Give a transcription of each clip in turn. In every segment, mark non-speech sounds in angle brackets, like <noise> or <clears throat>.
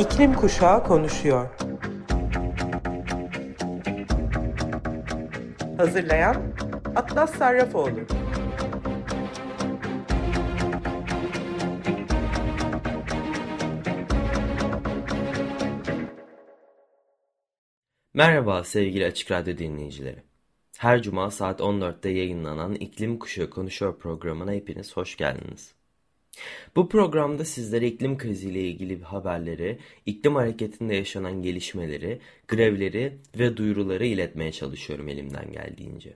İklim Kuşağı konuşuyor. Hazırlayan Atlas Sarrafoğlu. Merhaba sevgili Açık Radyo dinleyicileri. Her cuma saat 14'te yayınlanan İklim Kuşağı Konuşuyor programına hepiniz hoş geldiniz. Bu programda sizlere iklim kriziyle ilgili haberleri, iklim hareketinde yaşanan gelişmeleri, grevleri ve duyuruları iletmeye çalışıyorum elimden geldiğince.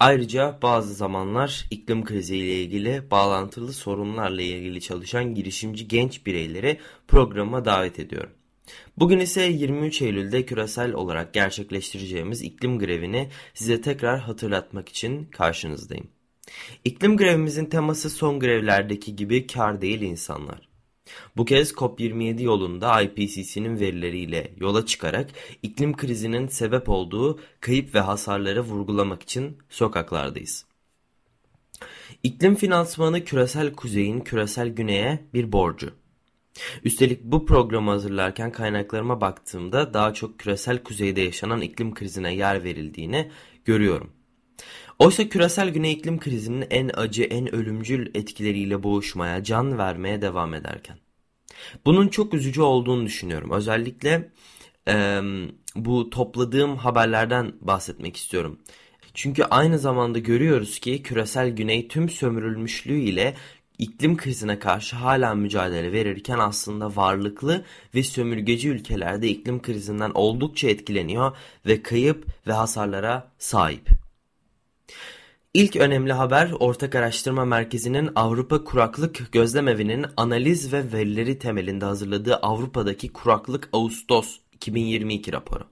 Ayrıca bazı zamanlar iklim kriziyle ilgili bağlantılı sorunlarla ilgili çalışan girişimci genç bireyleri programa davet ediyorum. Bugün ise 23 Eylül'de küresel olarak gerçekleştireceğimiz iklim grevini size tekrar hatırlatmak için karşınızdayım. İklim grevimizin teması son grevlerdeki gibi kar değil insanlar. Bu kez COP27 yolunda IPCC'nin verileriyle yola çıkarak iklim krizinin sebep olduğu kayıp ve hasarları vurgulamak için sokaklardayız. İklim finansmanı küresel kuzeyin küresel güneye bir borcu. Üstelik bu programı hazırlarken kaynaklarıma baktığımda daha çok küresel kuzeyde yaşanan iklim krizine yer verildiğini görüyorum. Oysa küresel güney iklim krizinin en acı, en ölümcül etkileriyle boğuşmaya, can vermeye devam ederken. Bunun çok üzücü olduğunu düşünüyorum. Özellikle e, bu topladığım haberlerden bahsetmek istiyorum. Çünkü aynı zamanda görüyoruz ki küresel güney tüm sömürülmüşlüğü ile iklim krizine karşı hala mücadele verirken aslında varlıklı ve sömürgeci ülkelerde iklim krizinden oldukça etkileniyor ve kayıp ve hasarlara sahip. İlk önemli haber Ortak Araştırma Merkezi'nin Avrupa Kuraklık Gözlemevi'nin analiz ve verileri temelinde hazırladığı Avrupa'daki Kuraklık Ağustos 2022 raporu.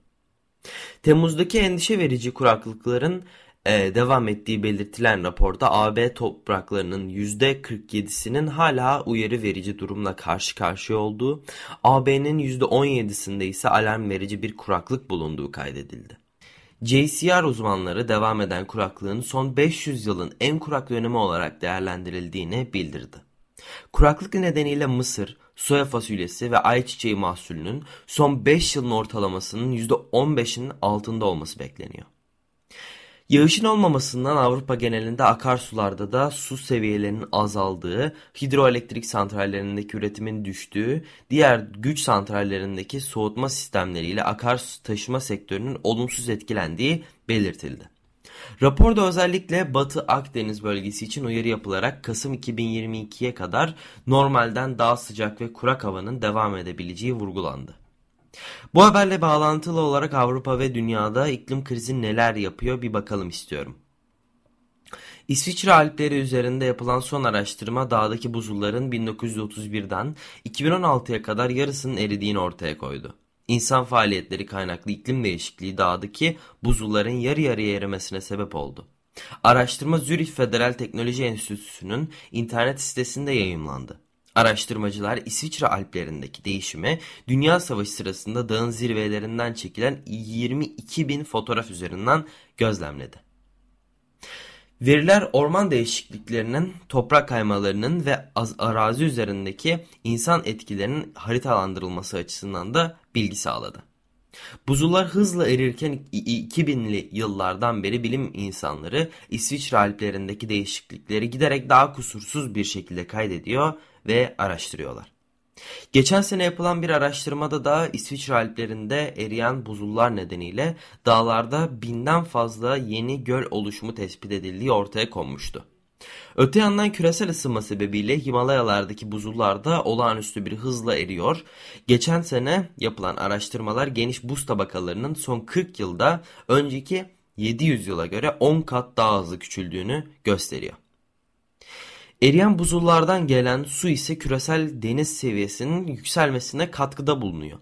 Temmuz'daki endişe verici kuraklıkların e, devam ettiği belirtilen raporda AB topraklarının %47'sinin hala uyarı verici durumla karşı karşıya olduğu, AB'nin %17'sinde ise alarm verici bir kuraklık bulunduğu kaydedildi. JCR uzmanları devam eden kuraklığın son 500 yılın en kurak dönemi olarak değerlendirildiğini bildirdi. Kuraklık nedeniyle Mısır, soya fasulyesi ve ayçiçeği mahsulünün son 5 yılın ortalamasının %15'inin altında olması bekleniyor. Yağışın olmamasından Avrupa genelinde akarsularda da su seviyelerinin azaldığı, hidroelektrik santrallerindeki üretimin düştüğü, diğer güç santrallerindeki soğutma sistemleriyle akarsu taşıma sektörünün olumsuz etkilendiği belirtildi. Raporda özellikle Batı Akdeniz bölgesi için uyarı yapılarak Kasım 2022'ye kadar normalden daha sıcak ve kurak havanın devam edebileceği vurgulandı. Bu haberle bağlantılı olarak Avrupa ve dünyada iklim krizi neler yapıyor bir bakalım istiyorum. İsviçre Alpleri üzerinde yapılan son araştırma dağdaki buzulların 1931'den 2016'ya kadar yarısının eridiğini ortaya koydu. İnsan faaliyetleri kaynaklı iklim değişikliği dağdaki buzulların yarı yarıya erimesine sebep oldu. Araştırma Zürich Federal Teknoloji Enstitüsü'nün internet sitesinde yayımlandı. Araştırmacılar İsviçre Alplerindeki değişimi Dünya Savaşı sırasında dağın zirvelerinden çekilen 22 bin fotoğraf üzerinden gözlemledi. Veriler orman değişikliklerinin, toprak kaymalarının ve arazi üzerindeki insan etkilerinin haritalandırılması açısından da bilgi sağladı. Buzullar hızla erirken 2000'li yıllardan beri bilim insanları İsviçre Alplerindeki değişiklikleri giderek daha kusursuz bir şekilde kaydediyor ve araştırıyorlar. Geçen sene yapılan bir araştırmada da İsviçre Alplerinde eriyen buzullar nedeniyle dağlarda binden fazla yeni göl oluşumu tespit edildiği ortaya konmuştu. Öte yandan küresel ısınma sebebiyle Himalayalardaki buzullar da olağanüstü bir hızla eriyor. Geçen sene yapılan araştırmalar geniş buz tabakalarının son 40 yılda önceki 700 yıla göre 10 kat daha hızlı küçüldüğünü gösteriyor. Eriyen buzullardan gelen su ise küresel deniz seviyesinin yükselmesine katkıda bulunuyor.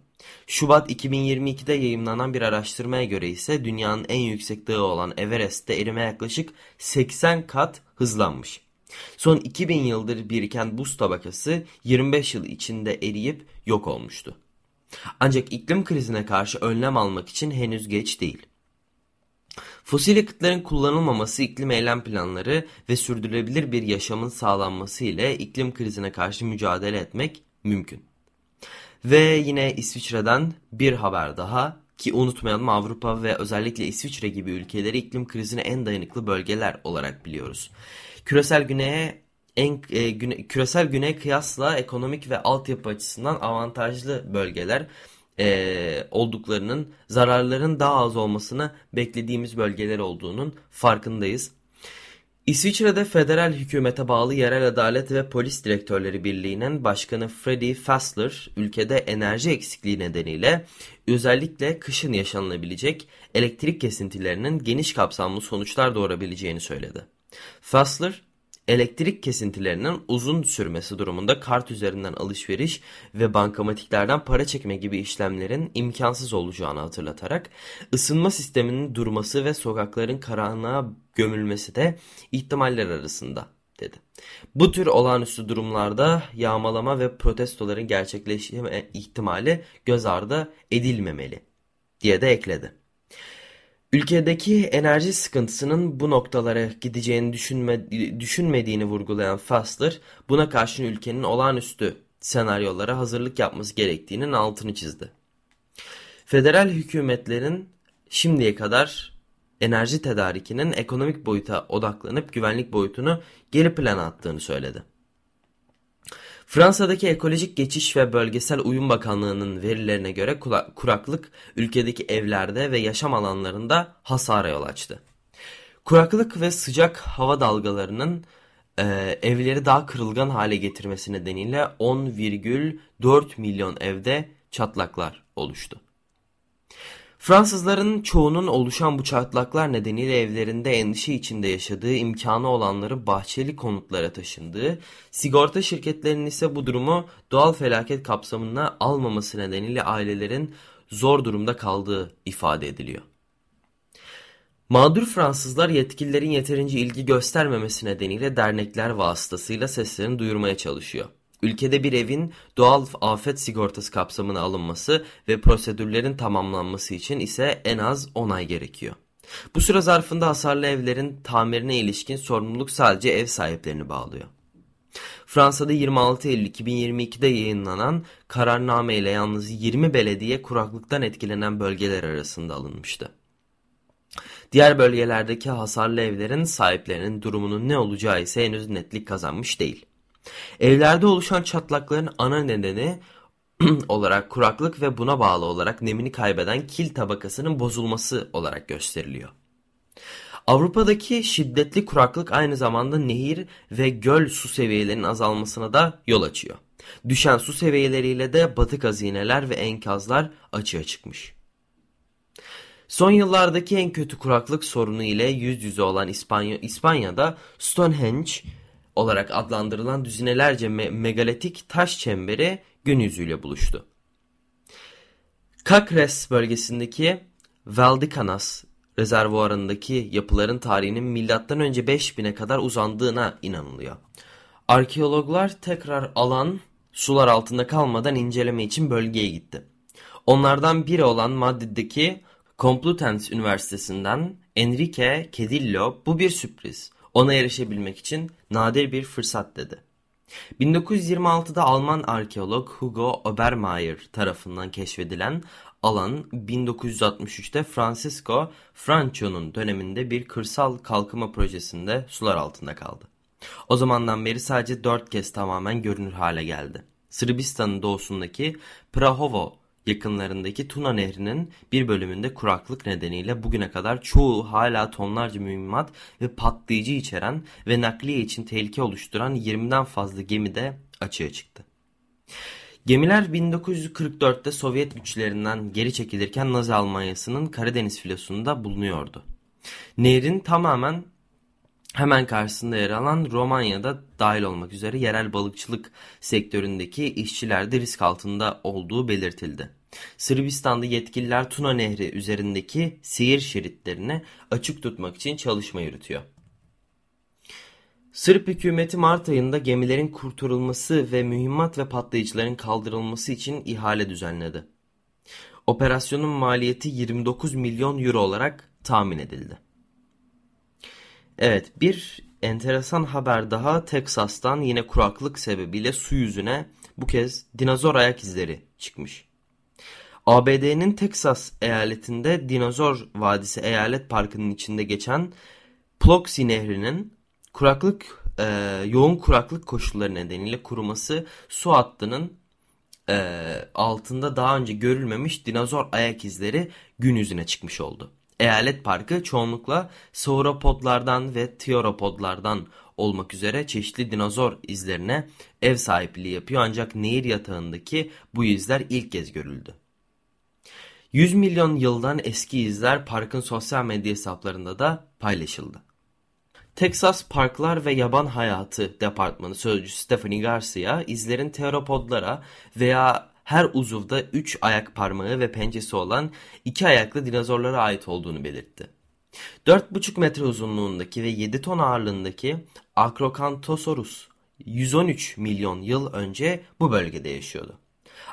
Şubat 2022'de yayımlanan bir araştırmaya göre ise dünyanın en yüksek dağı olan Everest'te erime yaklaşık 80 kat hızlanmış. Son 2000 yıldır biriken buz tabakası 25 yıl içinde eriyip yok olmuştu. Ancak iklim krizine karşı önlem almak için henüz geç değil. Fosil yakıtların kullanılmaması iklim eylem planları ve sürdürülebilir bir yaşamın sağlanması ile iklim krizine karşı mücadele etmek mümkün. Ve yine İsviçre'den bir haber daha ki unutmayalım Avrupa ve özellikle İsviçre gibi ülkeleri iklim krizine en dayanıklı bölgeler olarak biliyoruz. Küresel güneye en e, güne, küresel güney kıyasla ekonomik ve altyapı açısından avantajlı bölgeler e, olduklarının zararların daha az olmasını beklediğimiz bölgeler olduğunun farkındayız. İsviçre'de federal hükümete bağlı Yerel Adalet ve Polis Direktörleri Birliği'nin başkanı Freddy Fassler ülkede enerji eksikliği nedeniyle özellikle kışın yaşanılabilecek elektrik kesintilerinin geniş kapsamlı sonuçlar doğurabileceğini söyledi. Fassler elektrik kesintilerinin uzun sürmesi durumunda kart üzerinden alışveriş ve bankamatiklerden para çekme gibi işlemlerin imkansız olacağını hatırlatarak ısınma sisteminin durması ve sokakların karanlığa gömülmesi de ihtimaller arasında dedi. Bu tür olağanüstü durumlarda yağmalama ve protestoların gerçekleşme ihtimali göz ardı edilmemeli diye de ekledi. Ülkedeki enerji sıkıntısının bu noktalara gideceğini düşünme, düşünmediğini vurgulayan Fassler, buna karşın ülkenin olağanüstü senaryolara hazırlık yapması gerektiğinin altını çizdi. Federal hükümetlerin şimdiye kadar enerji tedarikinin ekonomik boyuta odaklanıp güvenlik boyutunu geri plana attığını söyledi. Fransa'daki Ekolojik Geçiş ve Bölgesel Uyum Bakanlığı'nın verilerine göre kuraklık ülkedeki evlerde ve yaşam alanlarında hasara yol açtı. Kuraklık ve sıcak hava dalgalarının e, evleri daha kırılgan hale getirmesi nedeniyle 10,4 milyon evde çatlaklar oluştu. Fransızların çoğunun oluşan bu çatlaklar nedeniyle evlerinde endişe içinde yaşadığı imkanı olanları bahçeli konutlara taşındığı, sigorta şirketlerinin ise bu durumu doğal felaket kapsamına almaması nedeniyle ailelerin zor durumda kaldığı ifade ediliyor. Mağdur Fransızlar yetkililerin yeterince ilgi göstermemesi nedeniyle dernekler vasıtasıyla seslerini duyurmaya çalışıyor. Ülkede bir evin doğal afet sigortası kapsamına alınması ve prosedürlerin tamamlanması için ise en az 10 ay gerekiyor. Bu süre zarfında hasarlı evlerin tamirine ilişkin sorumluluk sadece ev sahiplerini bağlıyor. Fransa'da 26 Eylül 2022'de yayınlanan kararname ile yalnız 20 belediye kuraklıktan etkilenen bölgeler arasında alınmıştı. Diğer bölgelerdeki hasarlı evlerin sahiplerinin durumunun ne olacağı ise henüz netlik kazanmış değil. Evlerde oluşan çatlakların ana nedeni <clears throat> olarak kuraklık ve buna bağlı olarak nemini kaybeden kil tabakasının bozulması olarak gösteriliyor. Avrupa'daki şiddetli kuraklık aynı zamanda nehir ve göl su seviyelerinin azalmasına da yol açıyor. Düşen su seviyeleriyle de batık hazineler ve enkazlar açığa çıkmış. Son yıllardaki en kötü kuraklık sorunu ile yüz yüze olan İspanya, İspanya'da Stonehenge olarak adlandırılan düzinelerce me megalitik taş çemberi gün yüzüyle buluştu. Kakres bölgesindeki Valdicanas rezervuarındaki yapıların tarihinin milattan önce 5000'e kadar uzandığına inanılıyor. Arkeologlar tekrar alan sular altında kalmadan inceleme için bölgeye gitti. Onlardan biri olan Madrid'deki Complutense Üniversitesi'nden Enrique Kedillo bu bir sürpriz. Ona erişebilmek için nadir bir fırsat dedi. 1926'da Alman arkeolog Hugo Obermeier tarafından keşfedilen alan 1963'te Francisco Francho'nun döneminde bir kırsal kalkınma projesinde sular altında kaldı. O zamandan beri sadece dört kez tamamen görünür hale geldi. Sırbistan'ın doğusundaki Prahovo yakınlarındaki Tuna Nehri'nin bir bölümünde kuraklık nedeniyle bugüne kadar çoğu hala tonlarca mühimmat ve patlayıcı içeren ve nakliye için tehlike oluşturan 20'den fazla gemi de açığa çıktı. Gemiler 1944'te Sovyet güçlerinden geri çekilirken Nazi Almanyası'nın Karadeniz filosunda bulunuyordu. Nehrin tamamen hemen karşısında yer alan Romanya'da dahil olmak üzere yerel balıkçılık sektöründeki işçiler de risk altında olduğu belirtildi. Sırbistan'da yetkililer Tuna Nehri üzerindeki seyir şeritlerini açık tutmak için çalışma yürütüyor. Sırp hükümeti Mart ayında gemilerin kurtarılması ve mühimmat ve patlayıcıların kaldırılması için ihale düzenledi. Operasyonun maliyeti 29 milyon euro olarak tahmin edildi. Evet bir enteresan haber daha Teksas'tan yine kuraklık sebebiyle su yüzüne bu kez dinozor ayak izleri çıkmış. ABD'nin Teksas eyaletinde Dinozor Vadisi Eyalet Parkı'nın içinde geçen Ploxi Nehri'nin kuraklık e, yoğun kuraklık koşulları nedeniyle kuruması su hattının e, altında daha önce görülmemiş dinozor ayak izleri gün yüzüne çıkmış oldu. Eyalet parkı çoğunlukla sauropodlardan ve theropodlardan olmak üzere çeşitli dinozor izlerine ev sahipliği yapıyor ancak nehir yatağındaki bu izler ilk kez görüldü. 100 milyon yıldan eski izler parkın sosyal medya hesaplarında da paylaşıldı. Texas Parklar ve Yaban Hayatı Departmanı Sözcüsü Stephanie Garcia, izlerin teropodlara veya her uzuvda 3 ayak parmağı ve pençesi olan iki ayaklı dinozorlara ait olduğunu belirtti. 4,5 metre uzunluğundaki ve 7 ton ağırlığındaki Acrocanthosaurus 113 milyon yıl önce bu bölgede yaşıyordu.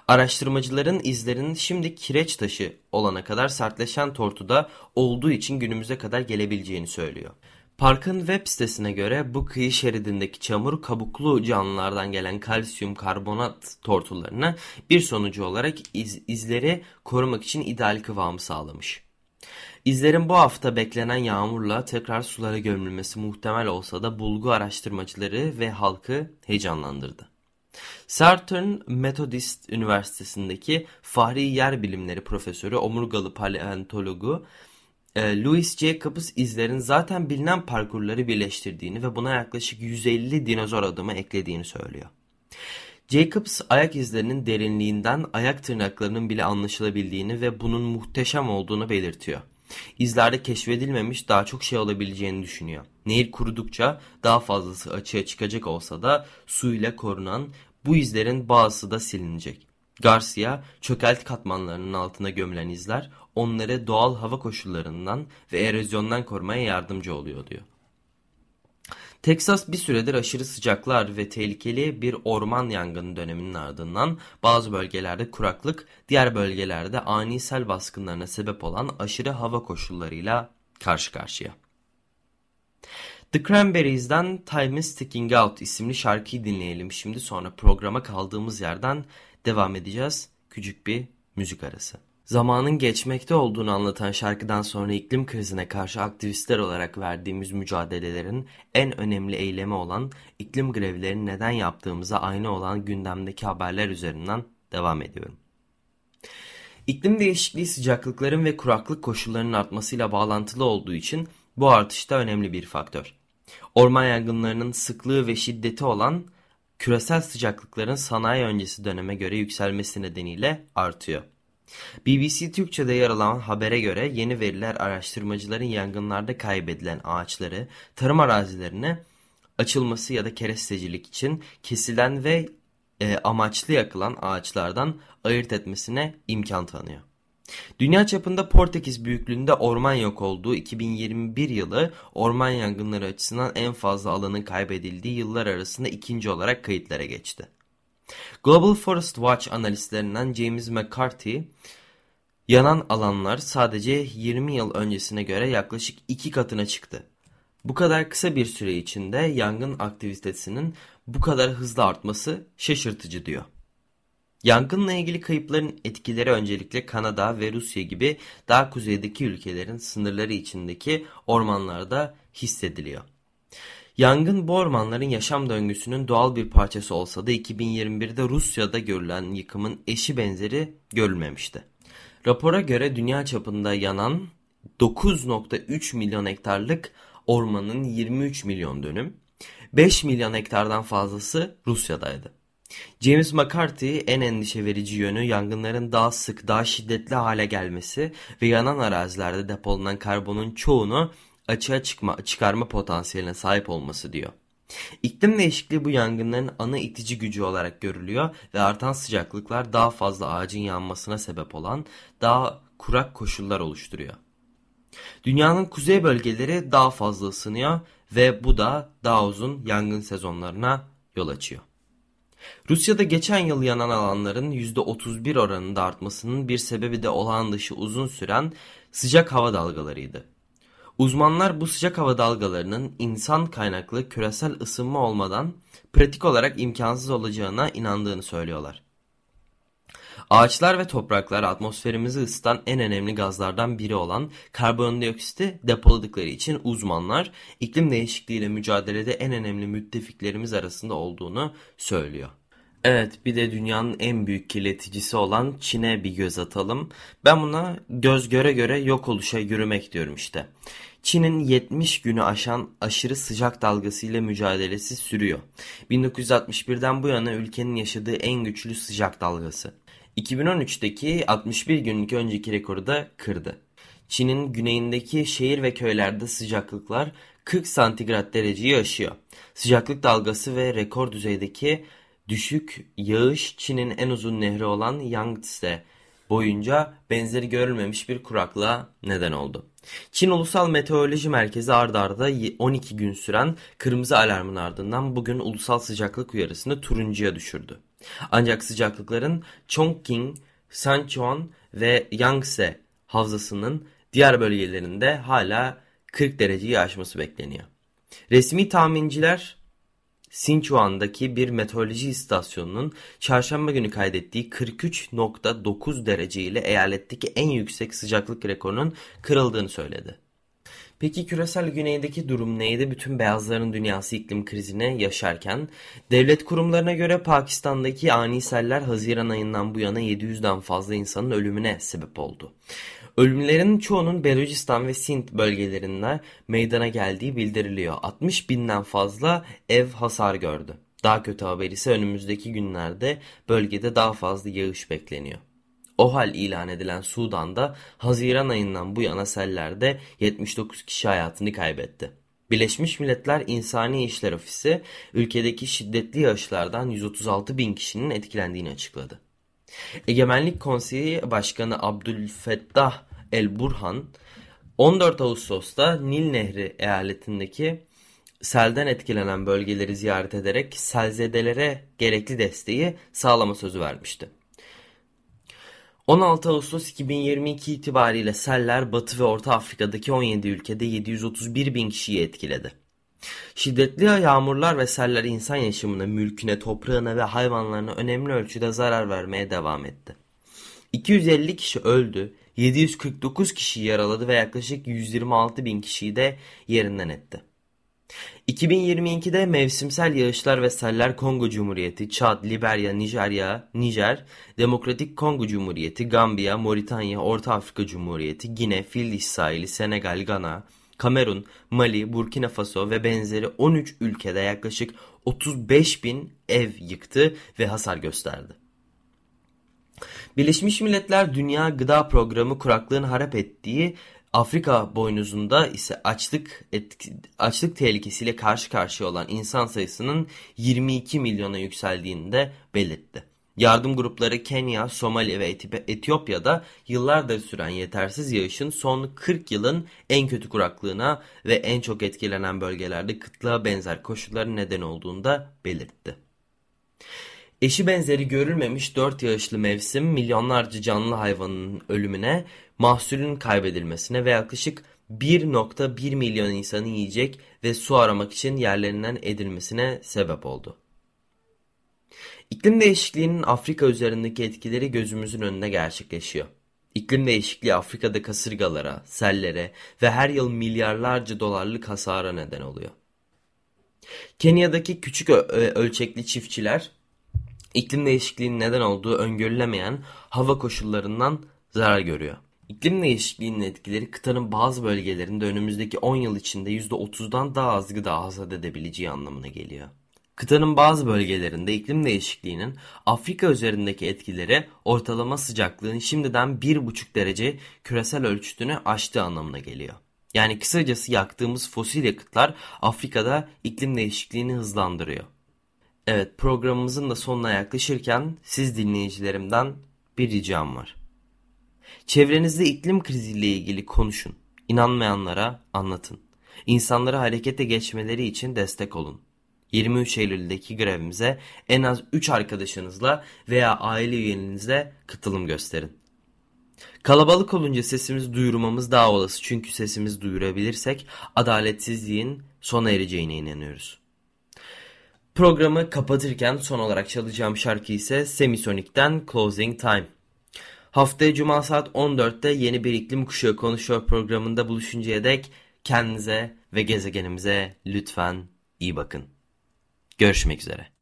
Araştırmacıların izlerinin şimdi kireç taşı olana kadar sertleşen tortuda olduğu için günümüze kadar gelebileceğini söylüyor. Parkın web sitesine göre bu kıyı şeridindeki çamur kabuklu canlılardan gelen kalsiyum karbonat tortularına bir sonucu olarak iz, izleri korumak için ideal kıvamı sağlamış. İzlerin bu hafta beklenen yağmurla tekrar sulara gömülmesi muhtemel olsa da bulgu araştırmacıları ve halkı heyecanlandırdı. Southern Methodist Üniversitesi'ndeki Fahri Yer Bilimleri Profesörü omurgalı paleontologu e, Louis Jacobs izlerin zaten bilinen parkurları birleştirdiğini ve buna yaklaşık 150 dinozor adımı eklediğini söylüyor. Jacobs ayak izlerinin derinliğinden ayak tırnaklarının bile anlaşılabildiğini ve bunun muhteşem olduğunu belirtiyor. İzlerde keşfedilmemiş daha çok şey olabileceğini düşünüyor. Nehir kurudukça daha fazlası açığa çıkacak olsa da suyla korunan bu izlerin bazısı da silinecek. Garcia, çökelt katmanlarının altına gömülen izler onları doğal hava koşullarından ve erozyondan korumaya yardımcı oluyor diyor. Teksas bir süredir aşırı sıcaklar ve tehlikeli bir orman yangını döneminin ardından bazı bölgelerde kuraklık, diğer bölgelerde ani sel baskınlarına sebep olan aşırı hava koşullarıyla karşı karşıya. The Cranberries'den Time is Ticking Out isimli şarkıyı dinleyelim şimdi sonra programa kaldığımız yerden devam edeceğiz. Küçük bir müzik arası. Zamanın geçmekte olduğunu anlatan şarkıdan sonra iklim krizine karşı aktivistler olarak verdiğimiz mücadelelerin en önemli eylemi olan iklim grevlerini neden yaptığımıza aynı olan gündemdeki haberler üzerinden devam ediyorum. İklim değişikliği sıcaklıkların ve kuraklık koşullarının artmasıyla bağlantılı olduğu için bu artış da önemli bir faktör. Orman yangınlarının sıklığı ve şiddeti olan küresel sıcaklıkların sanayi öncesi döneme göre yükselmesi nedeniyle artıyor. BBC Türkçe'de yer alan habere göre yeni veriler araştırmacıların yangınlarda kaybedilen ağaçları tarım arazilerine açılması ya da kerestecilik için kesilen ve e, amaçlı yakılan ağaçlardan ayırt etmesine imkan tanıyor. Dünya çapında Portekiz büyüklüğünde orman yok olduğu 2021 yılı orman yangınları açısından en fazla alanın kaybedildiği yıllar arasında ikinci olarak kayıtlara geçti. Global Forest Watch analistlerinden James McCarthy, yanan alanlar sadece 20 yıl öncesine göre yaklaşık iki katına çıktı. Bu kadar kısa bir süre içinde yangın aktivitesinin bu kadar hızlı artması şaşırtıcı diyor. Yangınla ilgili kayıpların etkileri öncelikle Kanada ve Rusya gibi daha kuzeydeki ülkelerin sınırları içindeki ormanlarda hissediliyor. Yangın bu ormanların yaşam döngüsünün doğal bir parçası olsa da 2021'de Rusya'da görülen yıkımın eşi benzeri görülmemişti. Rapora göre dünya çapında yanan 9.3 milyon hektarlık ormanın 23 milyon dönüm, 5 milyon hektardan fazlası Rusya'daydı. James McCarthy en endişe verici yönü yangınların daha sık, daha şiddetli hale gelmesi ve yanan arazilerde depolanan karbonun çoğunu açığa çıkma, çıkarma potansiyeline sahip olması diyor. İklim değişikliği bu yangınların ana itici gücü olarak görülüyor ve artan sıcaklıklar daha fazla ağacın yanmasına sebep olan daha kurak koşullar oluşturuyor. Dünyanın kuzey bölgeleri daha fazla ısınıyor ve bu da daha uzun yangın sezonlarına yol açıyor. Rusya'da geçen yıl yanan alanların %31 oranında artmasının bir sebebi de olağan dışı uzun süren sıcak hava dalgalarıydı. Uzmanlar bu sıcak hava dalgalarının insan kaynaklı küresel ısınma olmadan pratik olarak imkansız olacağına inandığını söylüyorlar. Ağaçlar ve topraklar atmosferimizi ısıtan en önemli gazlardan biri olan karbondioksiti depoladıkları için uzmanlar iklim değişikliğiyle mücadelede en önemli müttefiklerimiz arasında olduğunu söylüyor. Evet bir de dünyanın en büyük kirleticisi olan Çin'e bir göz atalım. Ben buna göz göre göre yok oluşa yürümek diyorum işte. Çin'in 70 günü aşan aşırı sıcak dalgasıyla mücadelesi sürüyor. 1961'den bu yana ülkenin yaşadığı en güçlü sıcak dalgası. 2013'teki 61 günlük önceki rekoru da kırdı. Çin'in güneyindeki şehir ve köylerde sıcaklıklar 40 santigrat dereceyi aşıyor. Sıcaklık dalgası ve rekor düzeydeki düşük yağış Çin'in en uzun nehri olan Yangtze boyunca benzeri görülmemiş bir kuraklığa neden oldu. Çin Ulusal Meteoroloji Merkezi ard arda 12 gün süren kırmızı alarmın ardından bugün ulusal sıcaklık uyarısını turuncuya düşürdü. Ancak sıcaklıkların Chongqing, Sichuan ve Yangtze havzasının diğer bölgelerinde hala 40 dereceyi aşması bekleniyor. Resmi tahminciler Sichuan'daki bir meteoroloji istasyonunun çarşamba günü kaydettiği 43.9 derece ile eyaletteki en yüksek sıcaklık rekorunun kırıldığını söyledi. Peki küresel güneydeki durum neydi? Bütün beyazların dünyası iklim krizine yaşarken devlet kurumlarına göre Pakistan'daki ani seller Haziran ayından bu yana 700'den fazla insanın ölümüne sebep oldu. Ölümlerin çoğunun Belucistan ve Sint bölgelerinde meydana geldiği bildiriliyor. 60 binden fazla ev hasar gördü. Daha kötü haber ise önümüzdeki günlerde bölgede daha fazla yağış bekleniyor. OHAL ilan edilen Sudan'da Haziran ayından bu yana sellerde 79 kişi hayatını kaybetti. Birleşmiş Milletler İnsani İşler Ofisi ülkedeki şiddetli yağışlardan 136 bin kişinin etkilendiğini açıkladı. Egemenlik Konseyi Başkanı Abdülfettah El-Burhan 14 Ağustos'ta Nil Nehri eyaletindeki selden etkilenen bölgeleri ziyaret ederek selzedelere gerekli desteği sağlama sözü vermişti. 16 Ağustos 2022 itibariyle seller Batı ve Orta Afrika'daki 17 ülkede 731 bin kişiyi etkiledi. Şiddetli yağmurlar ve seller insan yaşamına, mülküne, toprağına ve hayvanlarına önemli ölçüde zarar vermeye devam etti. 250 kişi öldü, 749 kişi yaraladı ve yaklaşık 126 bin kişiyi de yerinden etti. 2022'de mevsimsel yağışlar ve seller Kongo Cumhuriyeti, Çad, Liberya, Nijerya, Nijer, Demokratik Kongo Cumhuriyeti, Gambiya, Moritanya, Orta Afrika Cumhuriyeti, Gine, Fil sahili, Senegal, Gana, Kamerun, Mali, Burkina Faso ve benzeri 13 ülkede yaklaşık 35 bin ev yıktı ve hasar gösterdi. Birleşmiş Milletler Dünya Gıda Programı kuraklığın harap ettiği Afrika boynuzunda ise açlık etki, açlık tehlikesiyle karşı karşıya olan insan sayısının 22 milyona yükseldiğini de belirtti. Yardım grupları Kenya, Somali ve Etiyopya'da yıllardır süren yetersiz yağışın son 40 yılın en kötü kuraklığına ve en çok etkilenen bölgelerde kıtlığa benzer koşulların neden olduğunu da belirtti. Eşi benzeri görülmemiş dört yağışlı mevsim milyonlarca canlı hayvanın ölümüne, mahsulün kaybedilmesine ve yaklaşık 1.1 milyon insanı yiyecek ve su aramak için yerlerinden edilmesine sebep oldu. İklim değişikliğinin Afrika üzerindeki etkileri gözümüzün önünde gerçekleşiyor. İklim değişikliği Afrika'da kasırgalara, sellere ve her yıl milyarlarca dolarlık hasara neden oluyor. Kenya'daki küçük ölçekli çiftçiler iklim değişikliğinin neden olduğu öngörülemeyen hava koşullarından zarar görüyor. İklim değişikliğinin etkileri kıtanın bazı bölgelerinde önümüzdeki 10 yıl içinde %30'dan daha az gıda hasat edebileceği anlamına geliyor. Kıtanın bazı bölgelerinde iklim değişikliğinin Afrika üzerindeki etkileri ortalama sıcaklığın şimdiden 1,5 derece küresel ölçütünü aştığı anlamına geliyor. Yani kısacası yaktığımız fosil yakıtlar Afrika'da iklim değişikliğini hızlandırıyor. Evet programımızın da sonuna yaklaşırken siz dinleyicilerimden bir ricam var. Çevrenizde iklim kriziyle ilgili konuşun. İnanmayanlara anlatın. İnsanlara harekete geçmeleri için destek olun. 23 Eylül'deki grevimize en az 3 arkadaşınızla veya aile üyenizle katılım gösterin. Kalabalık olunca sesimizi duyurmamız daha olası çünkü sesimizi duyurabilirsek adaletsizliğin sona ereceğine inanıyoruz. Programı kapatırken son olarak çalacağım şarkı ise Semisonic'ten Closing Time. Haftaya Cuma saat 14'te yeni bir iklim kuşağı konuşuyor programında buluşuncaya dek kendinize ve gezegenimize lütfen iyi bakın. Görüşmek üzere.